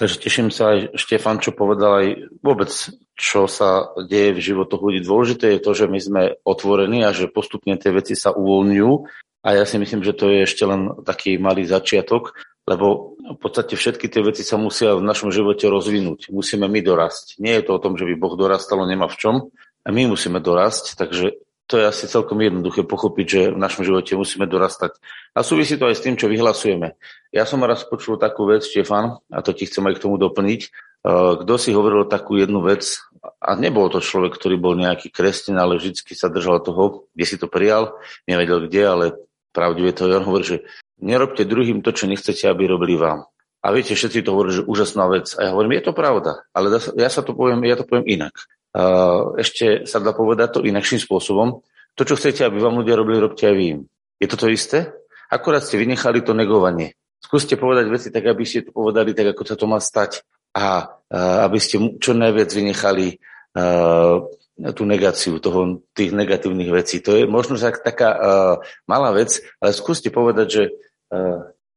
Takže teším sa aj Štefan, čo povedal aj vôbec, čo sa deje v životoch ľudí. Dôležité je to, že my sme otvorení a že postupne tie veci sa uvoľňujú a ja si myslím, že to je ešte len taký malý začiatok, lebo v podstate všetky tie veci sa musia v našom živote rozvinúť. Musíme my dorasť. Nie je to o tom, že by Boh dorastalo, nemá v čom. A my musíme dorasť, takže to je asi celkom jednoduché pochopiť, že v našom živote musíme dorastať. A súvisí to aj s tým, čo vyhlasujeme. Ja som raz počul takú vec, Štefan, a to ti chcem aj k tomu doplniť. Eh, kto si hovoril takú jednu vec, a nebol to človek, ktorý bol nejaký kresťan, ale vždy sa držal toho, kde si to prijal, nevedel kde, ale pravdivé to je. On hovorí, že nerobte druhým to, čo nechcete, aby robili vám. A viete, všetci to hovorí, že úžasná vec. A ja hovorím, je to pravda, ale ja sa to poviem, ja to poviem inak ešte sa dá povedať to inakším spôsobom. To, čo chcete, aby vám ľudia robili, robte aj vy im. Je to to isté? Akorát ste vynechali to negovanie. Skúste povedať veci tak, aby ste to povedali tak, ako sa to má stať. A aby ste čo najviac vynechali tú negáciu toho, tých negatívnych vecí. To je možno taká malá vec, ale skúste povedať, že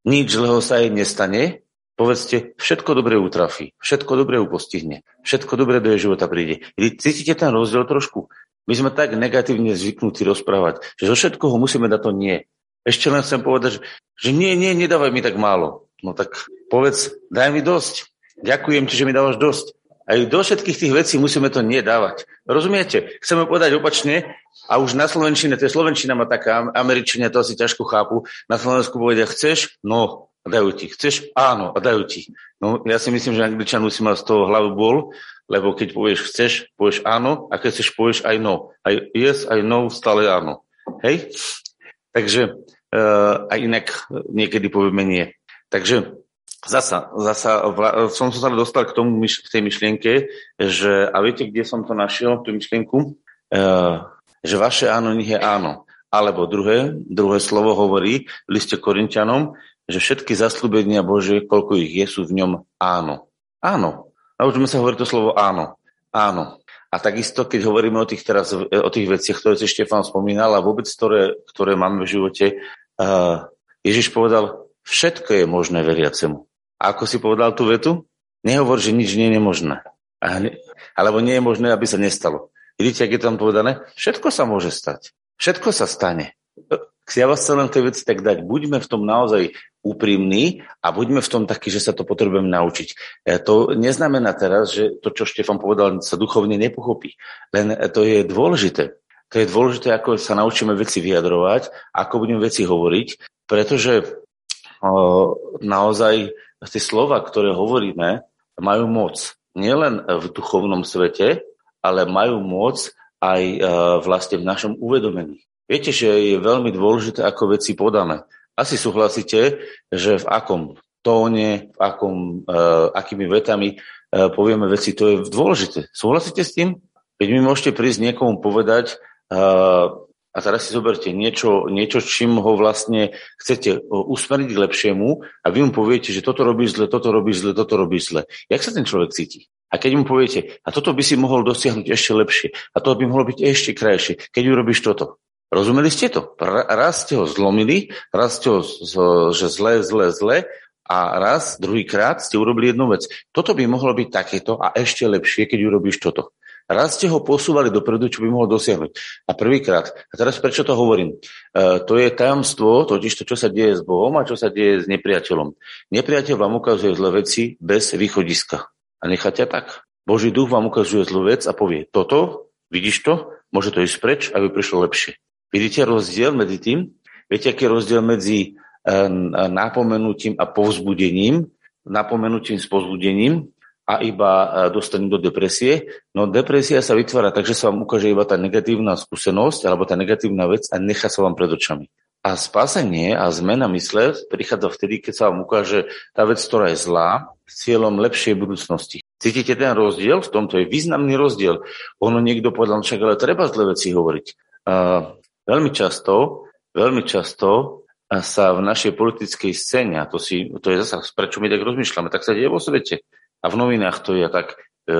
nič zlého sa jej nestane, Povedzte, všetko dobre utrafí, všetko dobre upostihne, všetko dobre do jej života príde. Cítite ten rozdiel trošku? My sme tak negatívne zvyknutí rozprávať, že zo všetkoho musíme dať to nie. Ešte len chcem povedať, že, že nie, nie, nedávaj mi tak málo. No tak povedz, daj mi dosť. Ďakujem ti, že mi dávaš dosť. Aj do všetkých tých vecí musíme to nedávať. Rozumiete? Chceme povedať opačne a už na Slovenčine, to je Slovenčina má taká, Američania to asi ťažko chápu, na Slovensku povedia, chceš? No, a dajú ti. Chceš? Áno, a dajú ti. No, ja si myslím, že Angličan musí mať z toho hlavu bol, lebo keď povieš chceš, povieš áno, a keď chceš, povieš aj no. Aj yes, aj no, stále áno. Hej? Takže uh, aj inak niekedy povieme nie. Takže zasa, zasa som sa dostal k tomu, k tej myšlienke, že, a viete, kde som to našiel, tú myšlienku? Uh, že vaše áno nech je áno. Alebo druhé, druhé slovo hovorí v liste Korintianom, že všetky zaslúbenia Bože, koľko ich je, sú v ňom áno. Áno. Naučíme sa hovoriť to slovo áno. Áno. A takisto, keď hovoríme o tých, teraz, o tých veciach, ktoré si Štefán spomínal a vôbec, ktoré, ktoré máme v živote, uh, Ježiš povedal, všetko je možné veriacemu. A ako si povedal tú vetu? Nehovor, že nič nie je nemožné. Alebo nie je možné, aby sa nestalo. Vidíte, ak je tam povedané? Všetko sa môže stať. Všetko sa stane. Ja vás chcem len tej veci tak dať. Buďme v tom naozaj úprimní a buďme v tom takí, že sa to potrebujeme naučiť. E, to neznamená teraz, že to, čo Štefan povedal, sa duchovne nepochopí. Len to je dôležité. To je dôležité, ako sa naučíme veci vyjadrovať, ako budeme veci hovoriť, pretože o, naozaj tie slova, ktoré hovoríme, majú moc. Nielen v duchovnom svete, ale majú moc aj e, vlastne v našom uvedomení. Viete, že je veľmi dôležité, ako veci podáme. Asi súhlasíte, že v akom tóne, v akom, uh, akými vetami uh, povieme veci, to je dôležité. Súhlasíte s tým? Keď mi môžete prísť niekomu povedať, uh, a teraz si zoberte niečo, niečo, čím ho vlastne chcete usmeriť k lepšiemu a vy mu poviete, že toto robíš zle, toto robíš zle, toto robíš zle. Jak sa ten človek cíti? A keď mu poviete, a toto by si mohol dosiahnuť ešte lepšie, a to by mohlo byť ešte krajšie, keď urobíš toto. Rozumeli ste to? Raz ste ho zlomili, raz ste ho, že zle, zle, zle a raz, druhýkrát ste urobili jednu vec. Toto by mohlo byť takéto a ešte lepšie, keď urobíš toto. Raz ste ho posúvali dopredu, čo by mohol dosiahnuť. A prvýkrát. A teraz prečo to hovorím? E, to je tajomstvo, totiž to, čo sa deje s Bohom a čo sa deje s nepriateľom. Nepriateľ vám ukazuje zlé veci bez východiska. A necháte tak. Boží duch vám ukazuje zlú vec a povie, toto, vidíš to, môže to ísť preč, aby prišlo lepšie. Vidíte rozdiel medzi tým? Viete, aký je rozdiel medzi eh, napomenutím a povzbudením, napomenutím s povzbudením a iba eh, dostaním do depresie. No depresia sa vytvára tak, že sa vám ukáže iba tá negatívna skúsenosť alebo tá negatívna vec a nechá sa vám pred očami. A spásenie a zmena mysle prichádza vtedy, keď sa vám ukáže tá vec, ktorá je zlá, s cieľom lepšej budúcnosti. Cítite ten rozdiel? V tomto je významný rozdiel. Ono niekto povedal, však ale treba zlé veci hovoriť. Uh, Veľmi často, veľmi často sa v našej politickej scéne, a to, si, to je zase, prečo my tak rozmýšľame, tak sa deje vo svete. A v novinách to je tak, e,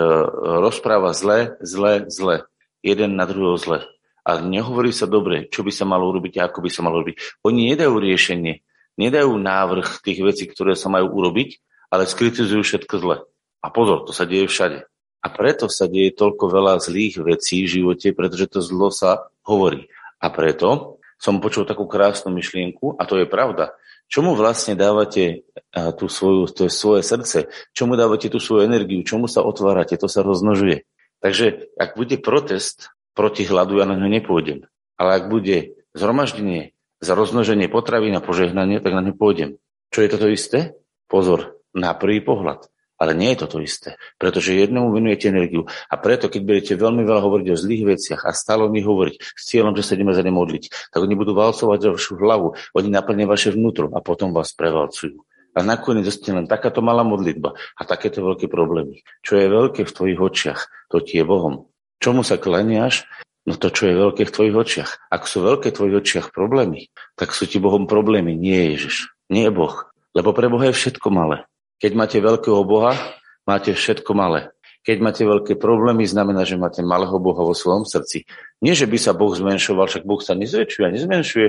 rozpráva zle, zle, zle. Jeden na druhého zle. A nehovorí sa dobre, čo by sa malo urobiť a ako by sa malo urobiť. Oni nedajú riešenie, nedajú návrh tých vecí, ktoré sa majú urobiť, ale skritizujú všetko zle. A pozor, to sa deje všade. A preto sa deje toľko veľa zlých vecí v živote, pretože to zlo sa hovorí. A preto som počul takú krásnu myšlienku, a to je pravda. Čomu vlastne dávate tú svoju, to je svoje srdce? Čomu dávate tú svoju energiu? Čomu sa otvárate? To sa rozmnožuje. Takže ak bude protest proti hladu, ja na ňo nepôjdem. Ale ak bude zhromaždenie za rozmnoženie potravy na požehnanie, tak na ňo pôjdem. Čo je toto isté? Pozor, na prvý pohľad. Ale nie je to to isté, pretože jednomu venujete energiu. A preto, keď budete veľmi veľa hovoriť o zlých veciach a stále o nich hovoriť s cieľom, že sa ideme za ne modliť, tak oni budú valcovať vašu hlavu, oni naplnia vaše vnútro a potom vás prevalcujú. A nakoniec zostane len takáto malá modlitba a takéto veľké problémy. Čo je veľké v tvojich očiach, to ti je Bohom. Čomu sa klaniaš? No to, čo je veľké v tvojich očiach. Ak sú veľké v tvojich očiach problémy, tak sú ti Bohom problémy, nie Ježiš, nie Boh. Lebo pre Boha je všetko malé. Keď máte veľkého Boha, máte všetko malé. Keď máte veľké problémy, znamená, že máte malého Boha vo svojom srdci. Nie, že by sa Boh zmenšoval, však Boh sa nezväčšuje a nezmenšuje.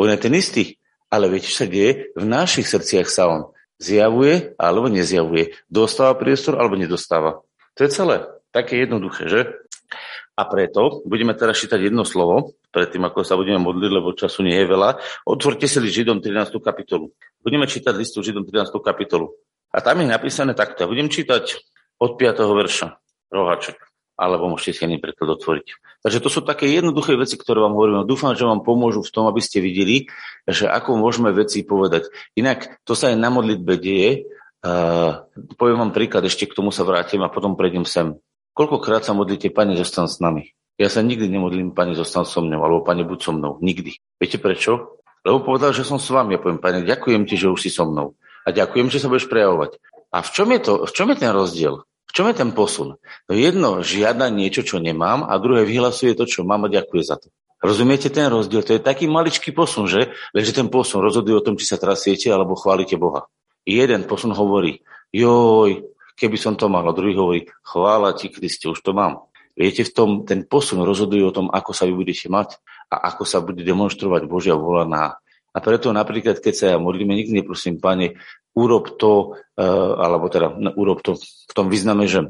On je ten istý. Ale viete, čo sa deje? V našich srdciach sa on zjavuje alebo nezjavuje. Dostáva priestor alebo nedostáva. To je celé. Také jednoduché, že? A preto budeme teraz čítať jedno slovo, predtým ako sa budeme modliť, lebo času nie je veľa. Otvorte si Židom 13. kapitolu. Budeme čítať listu Židom 13. kapitolu. A tam je napísané takto. Budem čítať od 5. verša rohaček, alebo môžete si ani preklad otvoriť. Takže to sú také jednoduché veci, ktoré vám hovorím. Dúfam, že vám pomôžu v tom, aby ste videli, že ako môžeme veci povedať. Inak to sa aj na modlitbe deje. Uh, poviem vám príklad, ešte k tomu sa vrátim a potom prejdem sem. Koľkokrát sa modlíte, Pane, zostan s nami? Ja sa nikdy nemodlím, Pane, zostan so mnou, alebo Pane, buď so mnou. Nikdy. Viete prečo? Lebo povedal, že som s vami. Ja poviem, Pane, ďakujem ti, že už si so mnou a ďakujem, že sa budeš prejavovať. A v čom je, to, v čom je ten rozdiel? V čom je ten posun? No jedno žiada niečo, čo nemám a druhé vyhlasuje to, čo mám a ďakuje za to. Rozumiete ten rozdiel? To je taký maličký posun, že? Lenže ten posun rozhoduje o tom, či sa trasiete alebo chválite Boha. Jeden posun hovorí, joj, keby som to mal, a druhý hovorí, chvála ti, Kriste, už to mám. Viete, v tom ten posun rozhoduje o tom, ako sa vy budete mať a ako sa bude demonstrovať Božia vola na a preto napríklad, keď sa ja modlíme, nikdy neprosím, pane, urob to, uh, alebo teda urob to v tom význame, že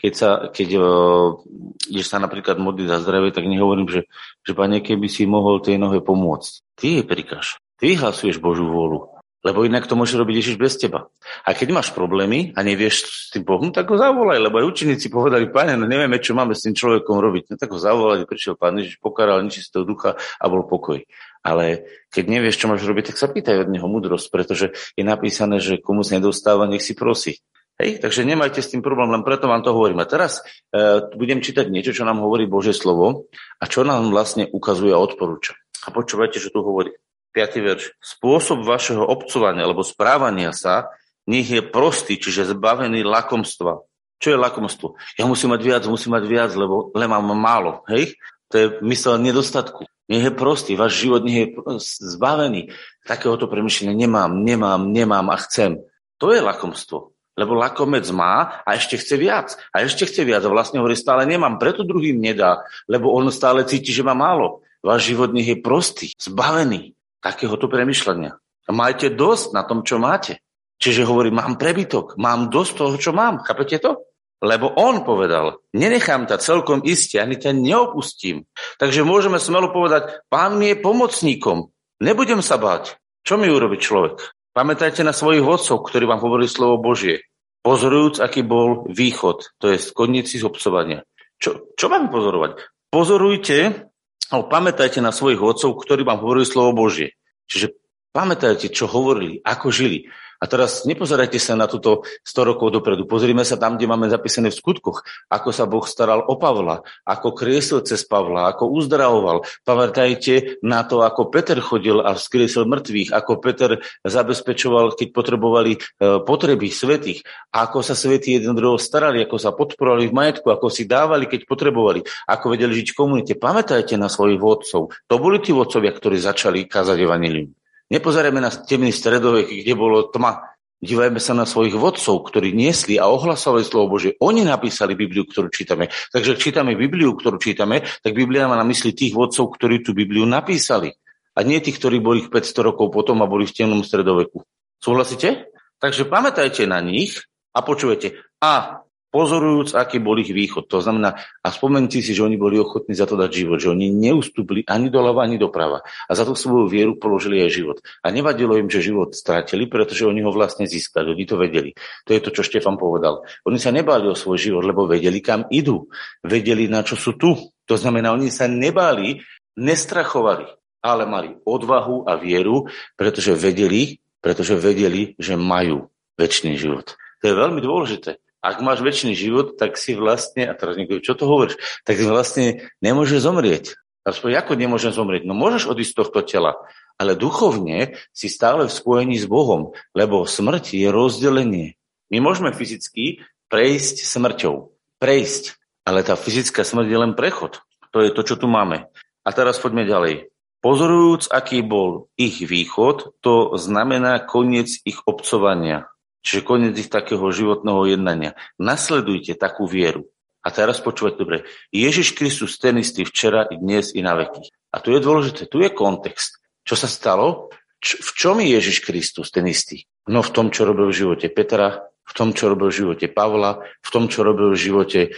keď sa, keď uh, sa napríklad modliť za zdravie, tak nehovorím, že, že pane, keby si mohol tej nohe pomôcť. Ty jej prikáš. Ty hlasuješ Božú vôľu. Lebo inak to môže robiť Ježiš bez teba. A keď máš problémy a nevieš s tým Bohom, tak ho zavolaj, lebo aj učeníci povedali, pane, no nevieme, čo máme s tým človekom robiť. No tak ho zavolali, prišiel pán Ježiš, pokáral nečistého ducha a bol pokoj. Ale keď nevieš, čo máš robiť, tak sa pýtaj od neho múdrosť, pretože je napísané, že komu sa nedostáva, nech si prosí. Hej, takže nemajte s tým problém, len preto vám to hovorím. A teraz e, budem čítať niečo, čo nám hovorí Božie slovo a čo nám vlastne ukazuje a odporúča. A počúvajte, čo tu hovorí. 5. verš. Spôsob vašeho obcovania alebo správania sa nech je prostý, čiže zbavený lakomstva. Čo je lakomstvo? Ja musím mať viac, musím mať viac, lebo len mám málo. Hej? To je mysel nedostatku. Nech je prostý, váš život nech je zbavený. Takéhoto premyšlenia nemám, nemám, nemám a chcem. To je lakomstvo. Lebo lakomec má a ešte chce viac. A ešte chce viac. A vlastne hovorí, stále nemám, preto druhým nedá. Lebo on stále cíti, že má málo. Váš život nech je prostý, zbavený takéhoto premyšľania. Majte dosť na tom, čo máte. Čiže hovorí, mám prebytok, mám dosť toho, čo mám. Chápete to? Lebo on povedal, nenechám ťa celkom iste, ani ťa neopustím. Takže môžeme smelo povedať, pán mi je pomocníkom, nebudem sa báť. Čo mi urobiť človek? Pamätajte na svojich vodcov, ktorí vám hovorili slovo Božie. Pozorujúc, aký bol východ, to je koniec obcovania. Čo, čo máme pozorovať? Pozorujte ale pamätajte na svojich otcov, ktorí vám hovorili slovo Božie. Čiže pamätajte, čo hovorili, ako žili. A teraz nepozerajte sa na túto 100 rokov dopredu. Pozrime sa tam, kde máme zapísané v skutkoch, ako sa Boh staral o Pavla, ako kriesil cez Pavla, ako uzdravoval. Pamätajte na to, ako Peter chodil a skriesil mŕtvych, ako Peter zabezpečoval, keď potrebovali e, potreby svetých, ako sa svety jeden druhého starali, ako sa podporovali v majetku, ako si dávali, keď potrebovali, ako vedeli žiť v komunite. Pamätajte na svojich vodcov. To boli tí vodcovia, ktorí začali kázať evanilium. Nepozerajme na temný stredovek, kde bolo tma. Dívajme sa na svojich vodcov, ktorí niesli a ohlasovali slovo Bože. Oni napísali Bibliu, ktorú čítame. Takže ak čítame Bibliu, ktorú čítame, tak Biblia má na mysli tých vodcov, ktorí tú Bibliu napísali. A nie tých, ktorí boli 500 rokov potom a boli v temnom stredoveku. Súhlasíte? Takže pamätajte na nich a počujete. A pozorujúc, aký bol ich východ. To znamená, a spomente si, že oni boli ochotní za to dať život, že oni neustúpili ani doľava, ani doprava. A za tú svoju vieru položili aj život. A nevadilo im, že život stratili, pretože oni ho vlastne získali. Oni to vedeli. To je to, čo Štefan povedal. Oni sa nebáli o svoj život, lebo vedeli, kam idú. Vedeli, na čo sú tu. To znamená, oni sa nebáli, nestrachovali, ale mali odvahu a vieru, pretože vedeli, pretože vedeli, že majú väčší život. To je veľmi dôležité ak máš väčší život, tak si vlastne, a teraz niekto, čo to hovoríš, tak si vlastne nemôže zomrieť. Aspoň ako nemôžem zomrieť? No môžeš odísť z tohto tela, ale duchovne si stále v spojení s Bohom, lebo smrť je rozdelenie. My môžeme fyzicky prejsť smrťou. Prejsť. Ale tá fyzická smrť je len prechod. To je to, čo tu máme. A teraz poďme ďalej. Pozorujúc, aký bol ich východ, to znamená koniec ich obcovania. Čiže koniec ich takého životného jednania. Nasledujte takú vieru. A teraz počúvať dobre. Ježiš Kristus ten istý včera, i dnes, i na veky. A tu je dôležité, tu je kontext. Čo sa stalo? Č- v čom je Ježiš Kristus ten istý? No v tom, čo robil v živote Petra, v tom, čo robil v živote Pavla, v tom, čo robil v živote e,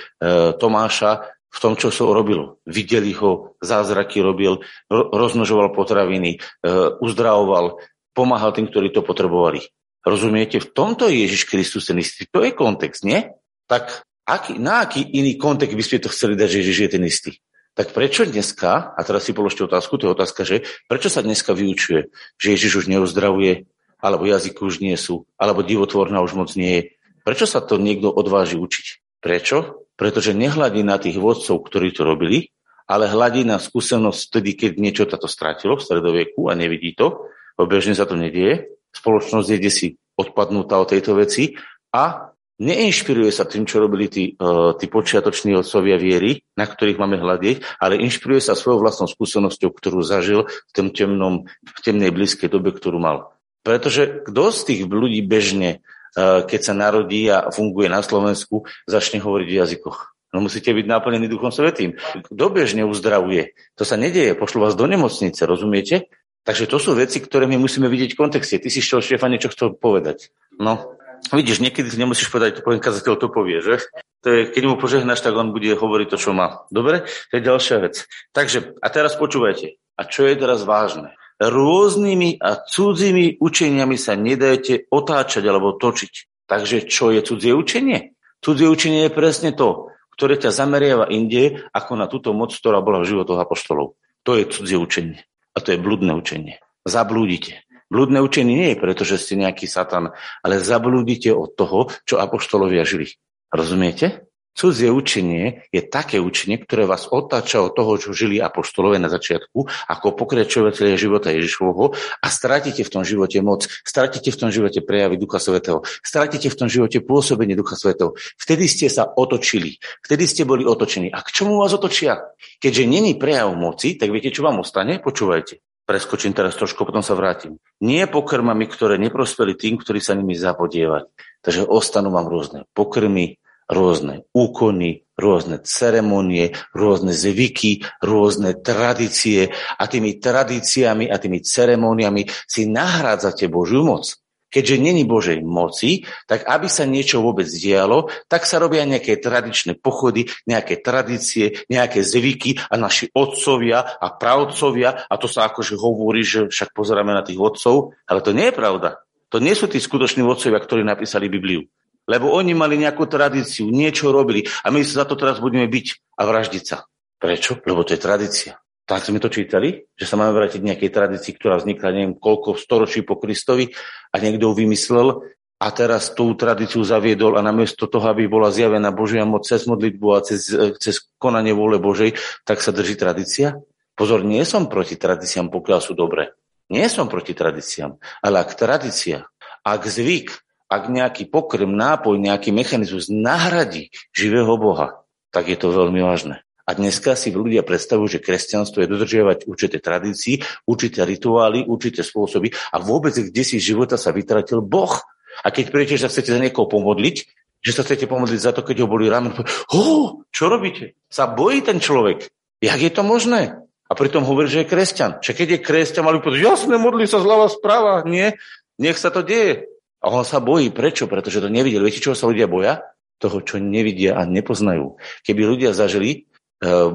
Tomáša, v tom, čo sa robilo. Videli ho, zázraky robil, ro- rozmnožoval potraviny, e, uzdravoval, pomáhal tým, ktorí to potrebovali. Rozumiete? V tomto je Ježiš Kristus ten istý. To je kontext, nie? Tak aký, na aký iný kontext by ste to chceli dať, že Ježiš je ten istý? Tak prečo dneska, a teraz si položte otázku, to je otázka, že prečo sa dneska vyučuje, že Ježiš už neuzdravuje, alebo jazyky už nie sú, alebo divotvorná už moc nie je. Prečo sa to niekto odváži učiť? Prečo? Pretože nehľadí na tých vodcov, ktorí to robili, ale hľadí na skúsenosť vtedy, keď niečo táto stratilo v stredoveku a nevidí to, obežne sa to nedieje, spoločnosť je desi odpadnutá od tejto veci a neinšpiruje sa tým, čo robili tí, uh, tí počiatoční otcovia viery, na ktorých máme hľadieť, ale inšpiruje sa svojou vlastnou skúsenosťou, ktorú zažil v, tom temnom, v temnej blízkej dobe, ktorú mal. Pretože kto z tých ľudí bežne, uh, keď sa narodí a funguje na Slovensku, začne hovoriť v jazykoch? No musíte byť naplnený Duchom Svetým. Kto bežne uzdravuje? To sa nedieje. Pošlo vás do nemocnice, rozumiete? Takže to sú veci, ktoré my musíme vidieť v kontexte. Ty si chcel, Štefan, niečo chcel povedať. No, vidíš, niekedy si nemusíš povedať, poviem, kazateľ to povie, že? To je, keď mu požehnáš, tak on bude hovoriť to, čo má. Dobre? To je ďalšia vec. Takže, a teraz počúvajte. A čo je teraz vážne? Rôznymi a cudzími učeniami sa nedajte otáčať alebo točiť. Takže čo je cudzie učenie? Cudzie učenie je presne to, ktoré ťa zameriava inde, ako na túto moc, ktorá bola v životoch apoštolov. To je cudzie učenie. A to je blúdne učenie. Zablúdite. Blúdne učenie nie je preto, že ste nejaký satan, ale zablúdite od toho, čo apoštolovia žili. Rozumiete? Cudzie učenie je také učenie, ktoré vás otáča od toho, čo žili apoštolové na začiatku, ako pokračovateľe života Ježišovho a stratíte v tom živote moc, stratíte v tom živote prejavy Ducha Svetého, stratíte v tom živote pôsobenie Ducha Svetého. Vtedy ste sa otočili, vtedy ste boli otočení. A k čomu vás otočia? Keďže není prejav moci, tak viete, čo vám ostane? Počúvajte. Preskočím teraz trošku, potom sa vrátim. Nie pokrmami, ktoré neprospeli tým, ktorí sa nimi zapodievali. Takže ostanú vám rôzne pokrmy, rôzne úkony, rôzne ceremonie, rôzne zvyky, rôzne tradície a tými tradíciami a tými ceremóniami si nahrádzate Božiu moc. Keďže není Božej moci, tak aby sa niečo vôbec dialo, tak sa robia nejaké tradičné pochody, nejaké tradície, nejaké zvyky a naši otcovia a pravcovia, a to sa akože hovorí, že však pozeráme na tých otcov, ale to nie je pravda. To nie sú tí skutoční otcovia, ktorí napísali Bibliu. Lebo oni mali nejakú tradíciu, niečo robili a my sa za to teraz budeme byť a vraždiť sa. Prečo? Lebo to je tradícia. Tak sme to čítali, že sa máme vrátiť nejakej tradícii, ktorá vznikla neviem koľko storočí po Kristovi a niekto ju vymyslel a teraz tú tradíciu zaviedol a namiesto toho, aby bola zjavená Božia moc cez modlitbu a cez, cez konanie vôle Božej, tak sa drží tradícia? Pozor, nie som proti tradíciám, pokiaľ sú dobré. Nie som proti tradíciám, ale ak tradícia, ak zvyk, ak nejaký pokrm, nápoj, nejaký mechanizmus nahradí živého Boha, tak je to veľmi vážne. A dneska si ľudia predstavujú, že kresťanstvo je dodržiavať určité tradície, určité rituály, určité spôsoby a vôbec kde si života sa vytratil Boh. A keď príjete, že sa chcete za niekoho pomodliť, že sa chcete pomodliť za to, keď ho boli ráno, oh, čo robíte? Sa bojí ten človek. Jak je to možné? A pritom hovorí, že je kresťan. Že keď je kresťan, mali povedať, jasne, modlí sa zľava správa. Nie, nech sa to deje. A on sa bojí. Prečo? Pretože to nevidel. Viete, čo sa ľudia boja? Toho, čo nevidia a nepoznajú. Keby ľudia zažili uh,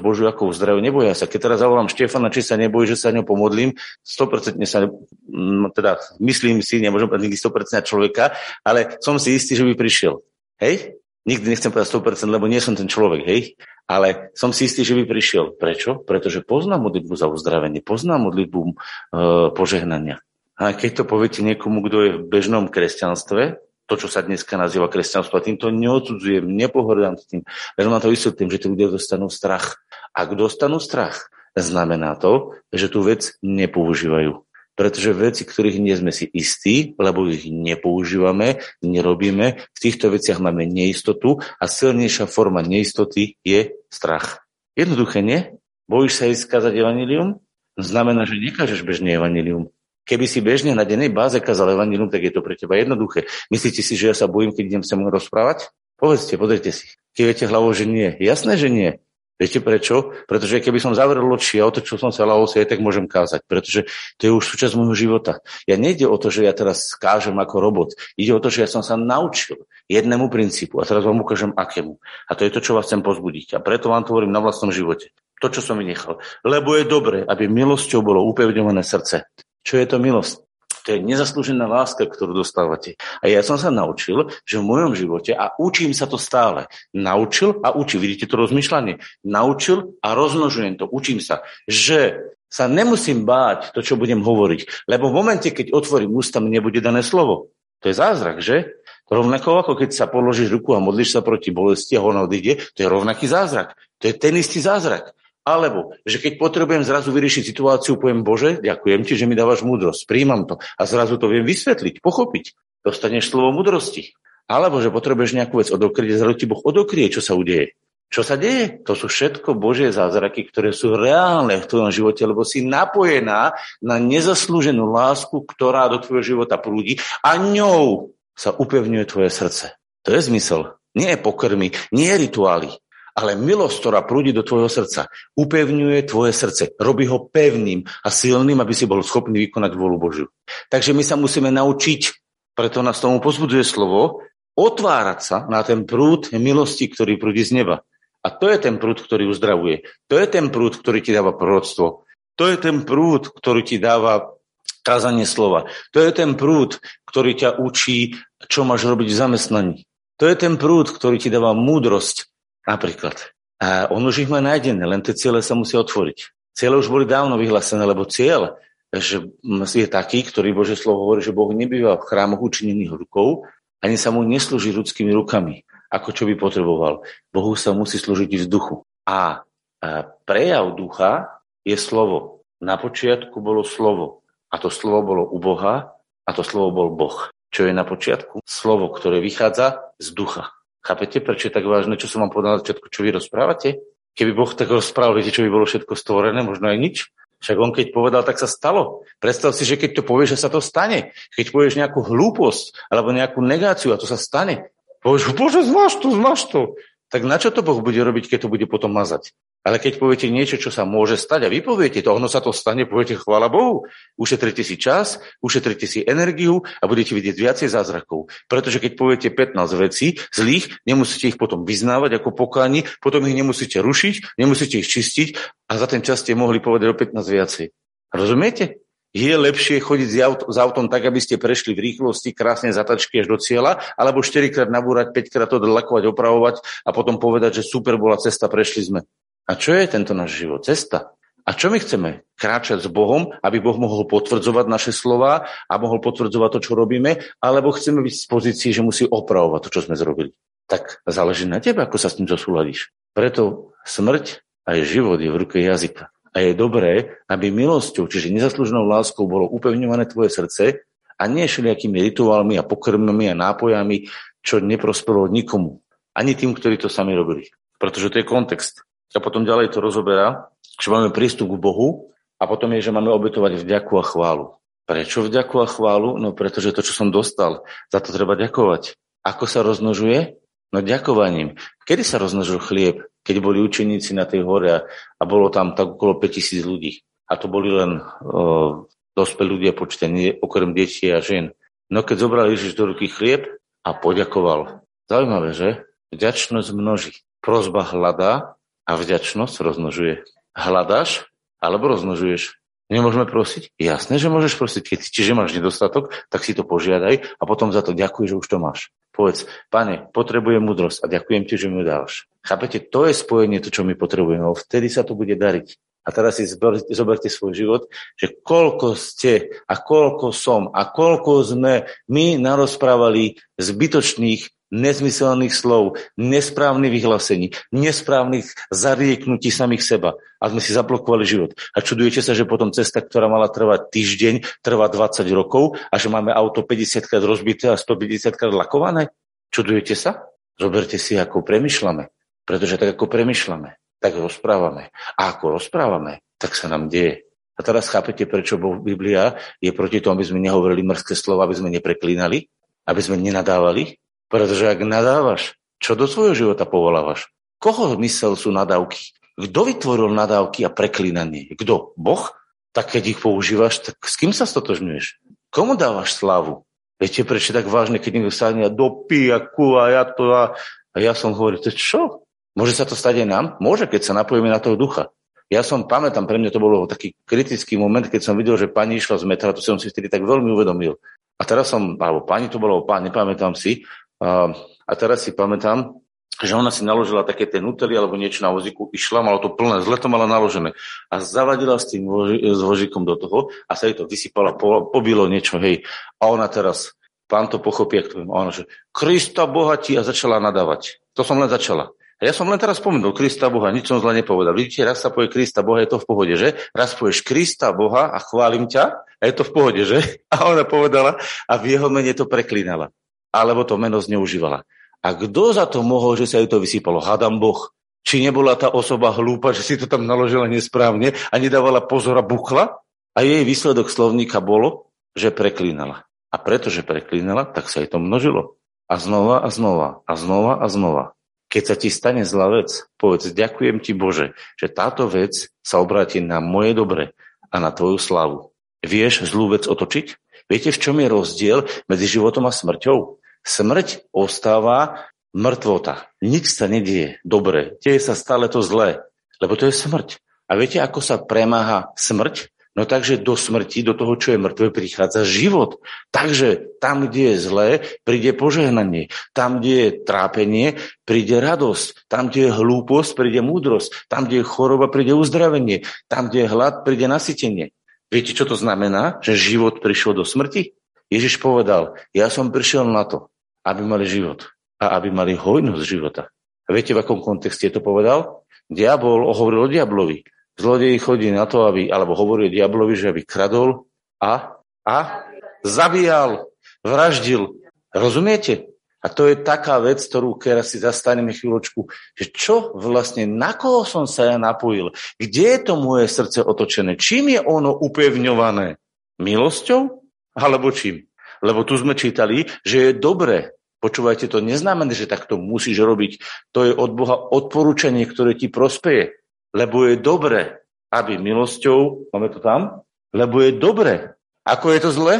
Božiu ako zdraví, neboja sa. Keď teraz zavolám Štefana, či sa nebojí, že sa ňou pomodlím, 100% sa, mm, teda myslím si, nemôžem povedať 100% človeka, ale som si istý, že by prišiel. Hej? Nikdy nechcem povedať 100%, lebo nie som ten človek, hej? Ale som si istý, že by prišiel. Prečo? Pretože poznám modlitbu za uzdravenie, poznám modlitbu e, požehnania. A keď to poviete niekomu, kto je v bežnom kresťanstve, to, čo sa dneska nazýva kresťanstvo, a týmto neodsudzujem, nepohrdám s tým, len ma to vysvetlím, že tí ľudia dostanú strach. Ak dostanú strach, znamená to, že tú vec nepoužívajú. Pretože veci, ktorých nie sme si istí, lebo ich nepoužívame, nerobíme, v týchto veciach máme neistotu a silnejšia forma neistoty je strach. Jednoduché, nie? Bojíš sa ísť skázať evanilium? Znamená, že nekážeš bežne evanilium. Keby si bežne na dennej báze kázal evanilium, tak je to pre teba jednoduché. Myslíte si, že ja sa bojím, keď idem sa mu rozprávať? Povedzte, pozrite si. Keď viete hlavou, že nie. Jasné, že nie. Viete prečo? Pretože keby som zavrel oči a otočil som sa hlavou, aj tak môžem kázať. Pretože to je už súčasť môjho života. Ja nejde o to, že ja teraz kážem ako robot. Ide o to, že ja som sa naučil jednému princípu. A teraz vám ukážem akému. A to je to, čo vás chcem pozbudiť. A preto vám to hovorím na vlastnom živote. To, čo som vynechal. Lebo je dobre, aby milosťou bolo upevňované srdce. Čo je to milosť? To je nezaslúžená láska, ktorú dostávate. A ja som sa naučil, že v mojom živote, a učím sa to stále, naučil a učím, vidíte to rozmýšľanie, naučil a rozmnožujem to, učím sa, že sa nemusím báť to, čo budem hovoriť. Lebo v momente, keď otvorím ústa, mi nebude dané slovo. To je zázrak, že? Rovnako ako keď sa položíš ruku a modlíš sa proti bolesti a ona odíde, to je rovnaký zázrak. To je ten istý zázrak. Alebo, že keď potrebujem zrazu vyriešiť situáciu, poviem, Bože, ďakujem ti, že mi dávaš múdrosť, príjmam to a zrazu to viem vysvetliť, pochopiť. Dostaneš slovo múdrosti. Alebo, že potrebuješ nejakú vec odokrieť a zrazu ti Boh odokrie, čo sa udeje. Čo sa deje? To sú všetko Božie zázraky, ktoré sú reálne v tvojom živote, lebo si napojená na nezaslúženú lásku, ktorá do tvojho života prúdi a ňou sa upevňuje tvoje srdce. To je zmysel. Nie pokrmy, nie rituály ale milosť, ktorá prúdi do tvojho srdca, upevňuje tvoje srdce, robí ho pevným a silným, aby si bol schopný vykonať vôľu Božiu. Takže my sa musíme naučiť, preto nás tomu pozbudzuje slovo, otvárať sa na ten prúd milosti, ktorý prúdi z neba. A to je ten prúd, ktorý uzdravuje. To je ten prúd, ktorý ti dáva proroctvo. To je ten prúd, ktorý ti dáva kázanie slova. To je ten prúd, ktorý ťa učí, čo máš robiť v zamestnaní. To je ten prúd, ktorý ti dáva múdrosť, Napríklad. A on už ich má nájdené, len tie ciele sa musia otvoriť. Ciele už boli dávno vyhlásené, lebo cieľ že je taký, ktorý Bože slovo hovorí, že Boh nebýva v chrámoch učinených rukou, ani sa mu neslúži ľudskými rukami, ako čo by potreboval. Bohu sa musí slúžiť v duchu. A prejav ducha je slovo. Na počiatku bolo slovo. A to slovo bolo u Boha a to slovo bol Boh. Čo je na počiatku? Slovo, ktoré vychádza z ducha. Chápete, prečo je tak vážne, čo som vám povedal na začiatku, čo vy rozprávate? Keby Boh tak rozprával, viete, čo by bolo všetko stvorené, možno aj nič. Však on keď povedal, tak sa stalo. Predstav si, že keď to povieš, že sa to stane. Keď povieš nejakú hlúposť alebo nejakú negáciu a to sa stane. Povieš, bože, zmáš to, zmáš to. Tak na čo to Boh bude robiť, keď to bude potom mazať? Ale keď poviete niečo, čo sa môže stať a vy poviete to, ono sa to stane, poviete chvála Bohu. Ušetrite si čas, ušetrite si energiu a budete vidieť viacej zázrakov. Pretože keď poviete 15 vecí zlých, nemusíte ich potom vyznávať ako pokáni, potom ich nemusíte rušiť, nemusíte ich čistiť a za ten čas ste mohli povedať o 15 viacej. Rozumiete? Je lepšie chodiť s, aut- autom tak, aby ste prešli v rýchlosti, krásne zatačky až do cieľa, alebo 4 krát nabúrať, 5 krát to dlakovať, opravovať a potom povedať, že super bola cesta, prešli sme. A čo je tento náš život? Cesta. A čo my chceme? Kráčať s Bohom, aby Boh mohol potvrdzovať naše slova a mohol potvrdzovať to, čo robíme, alebo chceme byť v pozícii, že musí opravovať to, čo sme zrobili. Tak záleží na tebe, ako sa s tým zosúladíš. Preto smrť aj život je v ruke jazyka. A je dobré, aby milosťou, čiže nezaslúženou láskou bolo upevňované tvoje srdce a nie všelijakými rituálmi a pokrmami a nápojami, čo neprospelo nikomu. Ani tým, ktorí to sami robili. Pretože to je kontext a potom ďalej to rozoberá, že máme prístup k Bohu a potom je, že máme obetovať vďaku a chválu. Prečo vďaku a chválu? No pretože to, čo som dostal, za to treba ďakovať. Ako sa roznožuje? No ďakovaním. Kedy sa roznožil chlieb? Keď boli učeníci na tej hore a, a bolo tam tak okolo 5000 ľudí. A to boli len o, dospelí ľudia počtení, okrem detí a žien. No keď zobral Ježiš do ruky chlieb a poďakoval. Zaujímavé, že? Vďačnosť množí. Prozba hľadá a vďačnosť rozmnožuje. Hľadáš alebo rozmnožuješ? Nemôžeme prosiť? Jasné, že môžeš prosiť. Keď čiže máš nedostatok, tak si to požiadaj a potom za to ďakuj, že už to máš. Povedz, pane, potrebujem múdrosť a ďakujem ti, že mi dáš. Chápete, to je spojenie, to, čo my potrebujeme. Vtedy sa to bude dariť. A teraz si zoberte svoj život, že koľko ste a koľko som a koľko sme my narozprávali zbytočných nezmyselných slov, nesprávnych vyhlásení, nesprávnych zarieknutí samých seba. A sme si zablokovali život. A čudujete sa, že potom cesta, ktorá mala trvať týždeň, trvá 20 rokov a že máme auto 50 krát rozbité a 150 krát lakované? Čudujete sa? Zoberte si, ako premyšľame. Pretože tak, ako premyšľame, tak rozprávame. A ako rozprávame, tak sa nám deje. A teraz chápete, prečo Biblia je proti tomu, aby sme nehovorili mrzké slova, aby sme nepreklínali, aby sme nenadávali, pretože ak nadávaš, čo do svojho života povolávaš? Koho mysel sú nadávky? Kto vytvoril nadávky a preklínanie? Kto? Boh? Tak keď ich používaš, tak s kým sa stotožňuješ? Komu dávaš slavu? Viete, prečo je tak vážne, keď niekto sa a dopí a ku ja to a, a ja som hovoril, to čo? Môže sa to stať aj nám? Môže, keď sa napojíme na toho ducha. Ja som, pamätám, pre mňa to bolo taký kritický moment, keď som videl, že pani išla z metra, to som si vtedy tak veľmi uvedomil. A teraz som, alebo pani to bolo, pán, nepamätám si, a, a teraz si pamätám, že ona si naložila také tie nutely alebo niečo na vozíku, išla, malo to plné, zle to mala naložené a zavadila s tým voži, s vozíkom do toho a sa jej to vysypala, po, pobilo niečo, hej. A ona teraz, pán to pochopí, ak to viem, a ona, že Krista Boha ti a začala nadávať. To som len začala. A ja som len teraz spomenul Krista Boha, nič som zle nepovedal. Vidíte, raz sa povie Krista Boha, je to v pohode, že? Raz povieš Krista Boha a chválim ťa a je to v pohode, že? A ona povedala a v jeho mene to preklínala alebo to meno zneužívala. A kto za to mohol, že sa jej to vysypalo? Hadam Boh. Či nebola tá osoba hlúpa, že si to tam naložila nesprávne a nedávala pozor a buchla? A jej výsledok slovníka bolo, že preklínala. A pretože preklínala, tak sa jej to množilo. A znova a znova a znova a znova. Keď sa ti stane zlá vec, povedz, ďakujem ti Bože, že táto vec sa obráti na moje dobre a na tvoju slavu. Vieš zlú vec otočiť? Viete, v čom je rozdiel medzi životom a smrťou? Smrť ostáva mŕtvota. Nič sa nedieje dobre. Deje sa stále to zlé, lebo to je smrť. A viete, ako sa premáha smrť? No takže do smrti, do toho, čo je mŕtve, prichádza život. Takže tam, kde je zlé, príde požehnanie. Tam, kde je trápenie, príde radosť. Tam, kde je hlúposť, príde múdrosť. Tam, kde je choroba, príde uzdravenie. Tam, kde je hlad, príde nasytenie. Viete, čo to znamená, že život prišiel do smrti? Ježiš povedal, ja som prišiel na to, aby mali život a aby mali hojnosť života. A viete, v akom kontexte to povedal? Diabol hovoril o diablovi. Zlodej chodí na to, aby, alebo hovorí diablovi, že aby kradol a, a zabíjal, vraždil. Rozumiete? A to je taká vec, ktorú teraz si zastaneme chvíľočku, že čo vlastne, na koho som sa ja napojil? Kde je to moje srdce otočené? Čím je ono upevňované? Milosťou? Alebo čím? Lebo tu sme čítali, že je dobré. Počúvajte, to neznamená, že takto musíš robiť. To je od Boha odporúčanie, ktoré ti prospeje. Lebo je dobré, aby milosťou, máme to tam, lebo je dobré. Ako je to zle?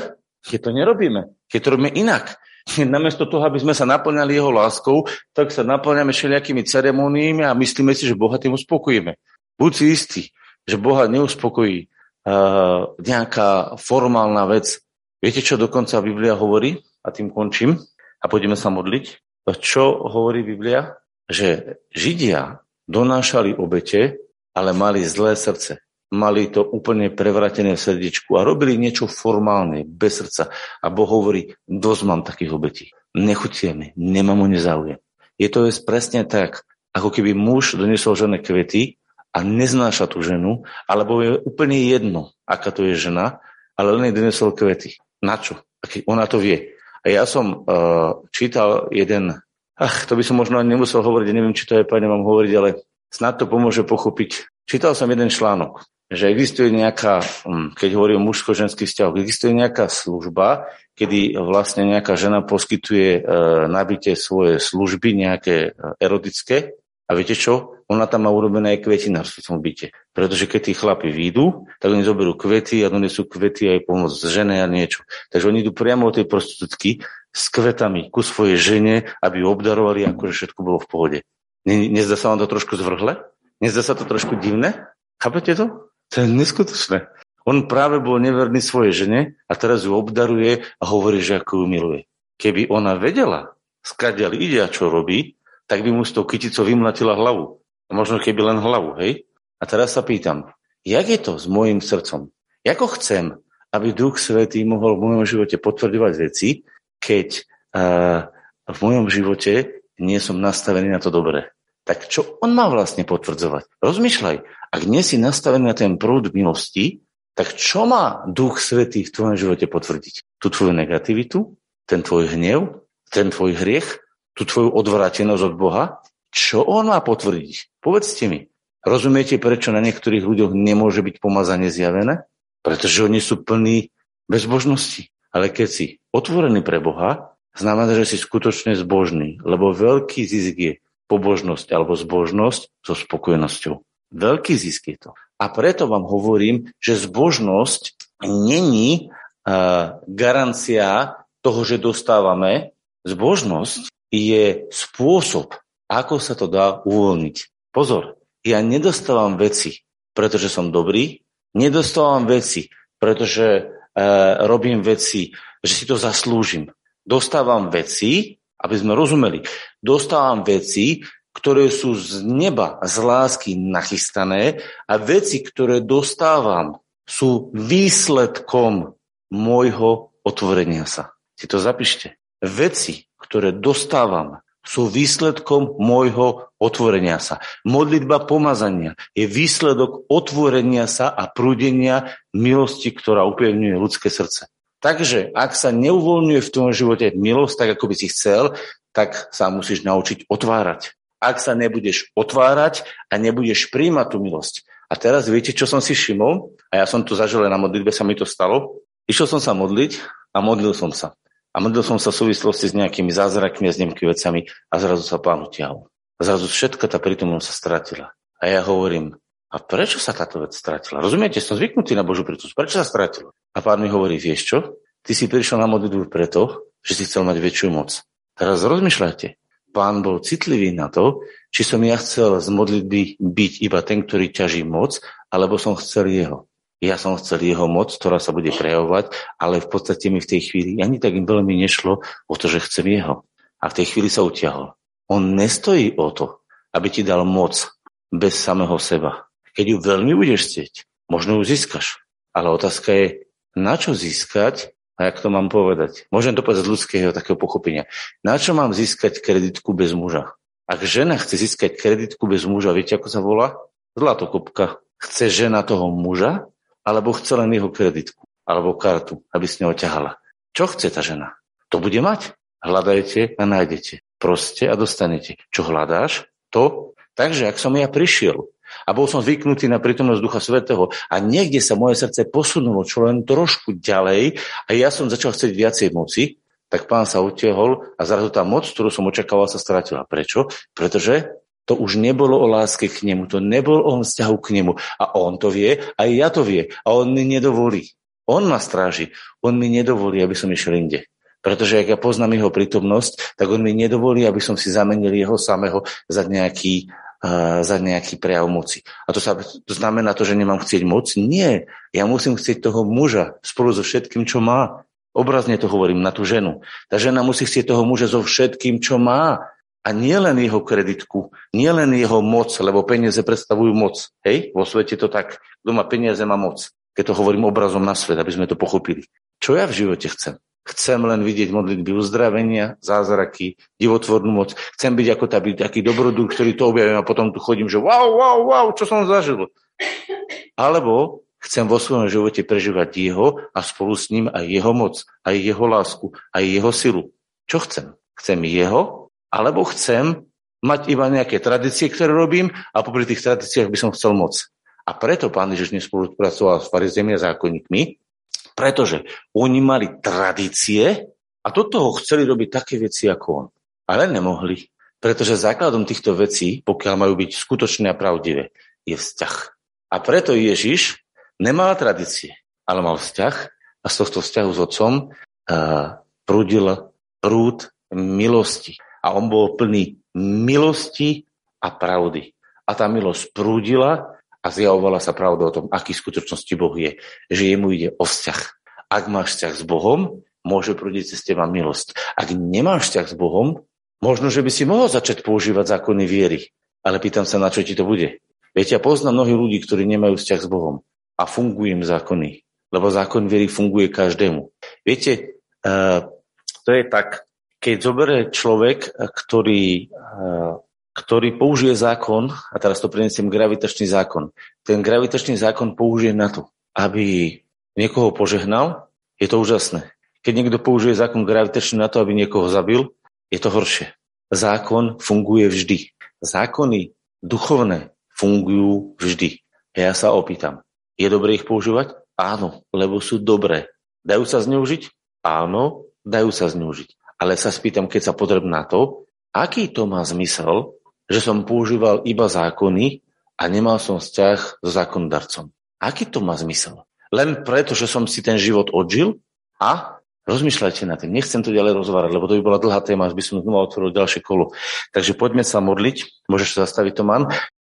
Keď to nerobíme. Keď to robíme inak. Namiesto toho, aby sme sa naplňali jeho láskou, tak sa naplňame všelijakými ceremóniami a myslíme si, že Boha tým uspokojíme. Buď si istý, že Boha neuspokojí uh, nejaká formálna vec, Viete, čo dokonca Biblia hovorí? A tým končím. A pôjdeme sa modliť. Čo hovorí Biblia? Že Židia donášali obete, ale mali zlé srdce. Mali to úplne prevratené v srdiečku a robili niečo formálne, bez srdca. A Boh hovorí, dosť mám takých obetí. Nechutie mi, nemám o nezáujem. Je to presne tak, ako keby muž doniesol žene kvety a neznáša tú ženu, alebo je úplne jedno, aká to je žena, ale len jej donesol kvety. Na čo? Ona to vie. A ja som uh, čítal jeden, ach, to by som možno ani nemusel hovoriť, neviem, či to je pane mám hovoriť, ale snad to pomôže pochopiť. Čítal som jeden článok, že existuje nejaká, hm, keď hovorí o mužsko-ženských vzťahoch, existuje nejaká služba, kedy vlastne nejaká žena poskytuje uh, nabite svoje služby, nejaké uh, erotické, a viete čo? Ona tam má urobené aj kvetinárstvo v tom byte. Pretože keď tí chlapi výjdu, tak oni zoberú kvety a donesú kvety aj pomôcť žene a niečo. Takže oni idú priamo od tej prostitútky s kvetami ku svojej žene, aby ju obdarovali, akože všetko bolo v pohode. Nezdá sa vám to trošku zvrhle? Nezdá sa to trošku divné? Chápete to? To je neskutočné. On práve bol neverný svojej žene a teraz ju obdaruje a hovorí, že ako ju miluje. Keby ona vedela, skadiaľ ide a čo robí, tak by mu s tou kyticou vymlatila hlavu. Možno keby len hlavu, hej? A teraz sa pýtam, jak je to s môjim srdcom? Ako chcem, aby Duch Svetý mohol v mojom živote potvrdovať veci, keď uh, v mojom živote nie som nastavený na to dobré. Tak čo on má vlastne potvrdzovať? Rozmýšľaj, ak nie si nastavený na ten prúd milosti, tak čo má Duch Svetý v tvojom živote potvrdiť? Tú tvoju negativitu? Ten tvoj hnev? Ten tvoj hriech? Tú tvoju odvrátenosť od Boha? Čo on má potvrdiť? Povedzte mi. Rozumiete, prečo na niektorých ľuďoch nemôže byť pomazanie zjavené? Pretože oni sú plní bezbožnosti. Ale keď si otvorený pre Boha, znamená, že si skutočne zbožný, lebo veľký zisk je pobožnosť alebo zbožnosť so spokojnosťou. Veľký zisk je to. A preto vám hovorím, že zbožnosť není uh, garancia toho, že dostávame. Zbožnosť je spôsob, ako sa to dá uvoľniť. Pozor, ja nedostávam veci, pretože som dobrý, nedostávam veci, pretože uh, robím veci, že si to zaslúžim. Dostávam veci, aby sme rozumeli, dostávam veci, ktoré sú z neba, z lásky nachystané a veci, ktoré dostávam, sú výsledkom môjho otvorenia sa. Si to zapíšte. Veci, ktoré dostávam, sú výsledkom môjho otvorenia sa. Modlitba pomazania je výsledok otvorenia sa a prúdenia milosti, ktorá upevňuje ľudské srdce. Takže ak sa neuvoľňuje v tom živote milosť tak, ako by si chcel, tak sa musíš naučiť otvárať ak sa nebudeš otvárať a nebudeš príjmať tú milosť. A teraz viete, čo som si všimol? A ja som tu zažil na modlitbe, sa mi to stalo. Išiel som sa modliť a modlil som sa. A modlil som sa v súvislosti s nejakými zázrakmi a s nejakými vecami a zrazu sa pán utiahol. Zrazu všetka tá prítomnosť sa stratila. A ja hovorím, a prečo sa táto vec stratila? Rozumiete, som zvyknutý na Božú prítomnosť. Prečo sa stratila? A pán mi hovorí, vieš čo? Ty si prišiel na modlitbu preto, že si chcel mať väčšiu moc. Teraz rozmýšľajte, pán bol citlivý na to, či som ja chcel z modlitby byť iba ten, ktorý ťaží moc, alebo som chcel jeho. Ja som chcel jeho moc, ktorá sa bude prejavovať, ale v podstate mi v tej chvíli ani tak veľmi nešlo o to, že chcem jeho. A v tej chvíli sa utiahol. On nestojí o to, aby ti dal moc bez samého seba. Keď ju veľmi budeš chcieť, možno ju získaš. Ale otázka je, na čo získať, a jak to mám povedať? Môžem to povedať z ľudského takého pochopenia. Na čo mám získať kreditku bez muža? Ak žena chce získať kreditku bez muža, viete, ako sa volá? Zlatokopka. Chce žena toho muža, alebo chce len jeho kreditku, alebo kartu, aby s ňou ťahala. Čo chce tá žena? To bude mať. Hľadajte a nájdete. Proste a dostanete. Čo hľadáš? To. Takže ak som ja prišiel a bol som zvyknutý na prítomnosť Ducha Svetého a niekde sa moje srdce posunulo čo len trošku ďalej a ja som začal chcieť viacej moci, tak pán sa utiehol a zrazu tá moc, ktorú som očakával, sa stratila. Prečo? Pretože to už nebolo o láske k nemu, to nebol o vzťahu k nemu. A on to vie, aj ja to vie. A on mi nedovolí. On ma stráži. On mi nedovolí, aby som išiel inde. Pretože ak ja poznám jeho prítomnosť, tak on mi nedovolí, aby som si zamenil jeho samého za nejaký za nejaký prejav moci. A to, sa, to znamená to, že nemám chcieť moc? Nie. Ja musím chcieť toho muža spolu so všetkým, čo má. Obrazne to hovorím na tú ženu. Tá žena musí chcieť toho muža so všetkým, čo má. A nie len jeho kreditku, nie len jeho moc, lebo peniaze predstavujú moc. Hej, vo svete to tak. Kto má peniaze, má moc. Keď to hovorím obrazom na svet, aby sme to pochopili. Čo ja v živote chcem? Chcem len vidieť modlitby uzdravenia, zázraky, divotvornú moc. Chcem byť ako taký, taký dobrodúr, ktorý to objavím a potom tu chodím, že wow, wow, wow, čo som zažil. Alebo chcem vo svojom živote prežívať jeho a spolu s ním aj jeho moc, aj jeho lásku, aj jeho silu. Čo chcem? Chcem jeho, alebo chcem mať iba nejaké tradície, ktoré robím a popri tých tradíciách by som chcel moc. A preto pán Ježiš nespolupracoval s farizemi a zákonníkmi, pretože oni mali tradície a do toho chceli robiť také veci ako on. Ale nemohli. Pretože základom týchto vecí, pokiaľ majú byť skutočné a pravdivé, je vzťah. A preto Ježiš nemal tradície, ale mal vzťah a z tohto vzťahu s otcom uh, prúdil prúd milosti. A on bol plný milosti a pravdy. A tá milosť prúdila a zjavovala sa pravda o tom, aký skutočnosti Boh je. Že jemu ide o vzťah. Ak máš vzťah s Bohom, môže prúdiť cez teba milosť. Ak nemáš vzťah s Bohom, možno, že by si mohol začať používať zákony viery. Ale pýtam sa, na čo ti to bude. Viete, ja poznám mnohých ľudí, ktorí nemajú vzťah s Bohom a fungujú zákony. Lebo zákon viery funguje každému. Viete, uh, to je tak, keď zoberie človek, ktorý, uh, ktorý použije zákon, a teraz to prinesiem gravitačný zákon, ten gravitačný zákon použije na to, aby niekoho požehnal, je to úžasné. Keď niekto použije zákon gravitačný na to, aby niekoho zabil, je to horšie. Zákon funguje vždy. Zákony duchovné fungujú vždy. Ja sa opýtam, je dobre ich používať? Áno, lebo sú dobré. Dajú sa zneužiť? Áno, dajú sa zneužiť ale sa spýtam, keď sa potrebujem na to, aký to má zmysel, že som používal iba zákony a nemal som vzťah so zákondarcom. Aký to má zmysel? Len preto, že som si ten život odžil a rozmýšľajte na tým. Nechcem to ďalej rozvárať, lebo to by bola dlhá téma, až by som znova otvoril ďalšie kolo. Takže poďme sa modliť. Môžeš sa zastaviť, Tomán.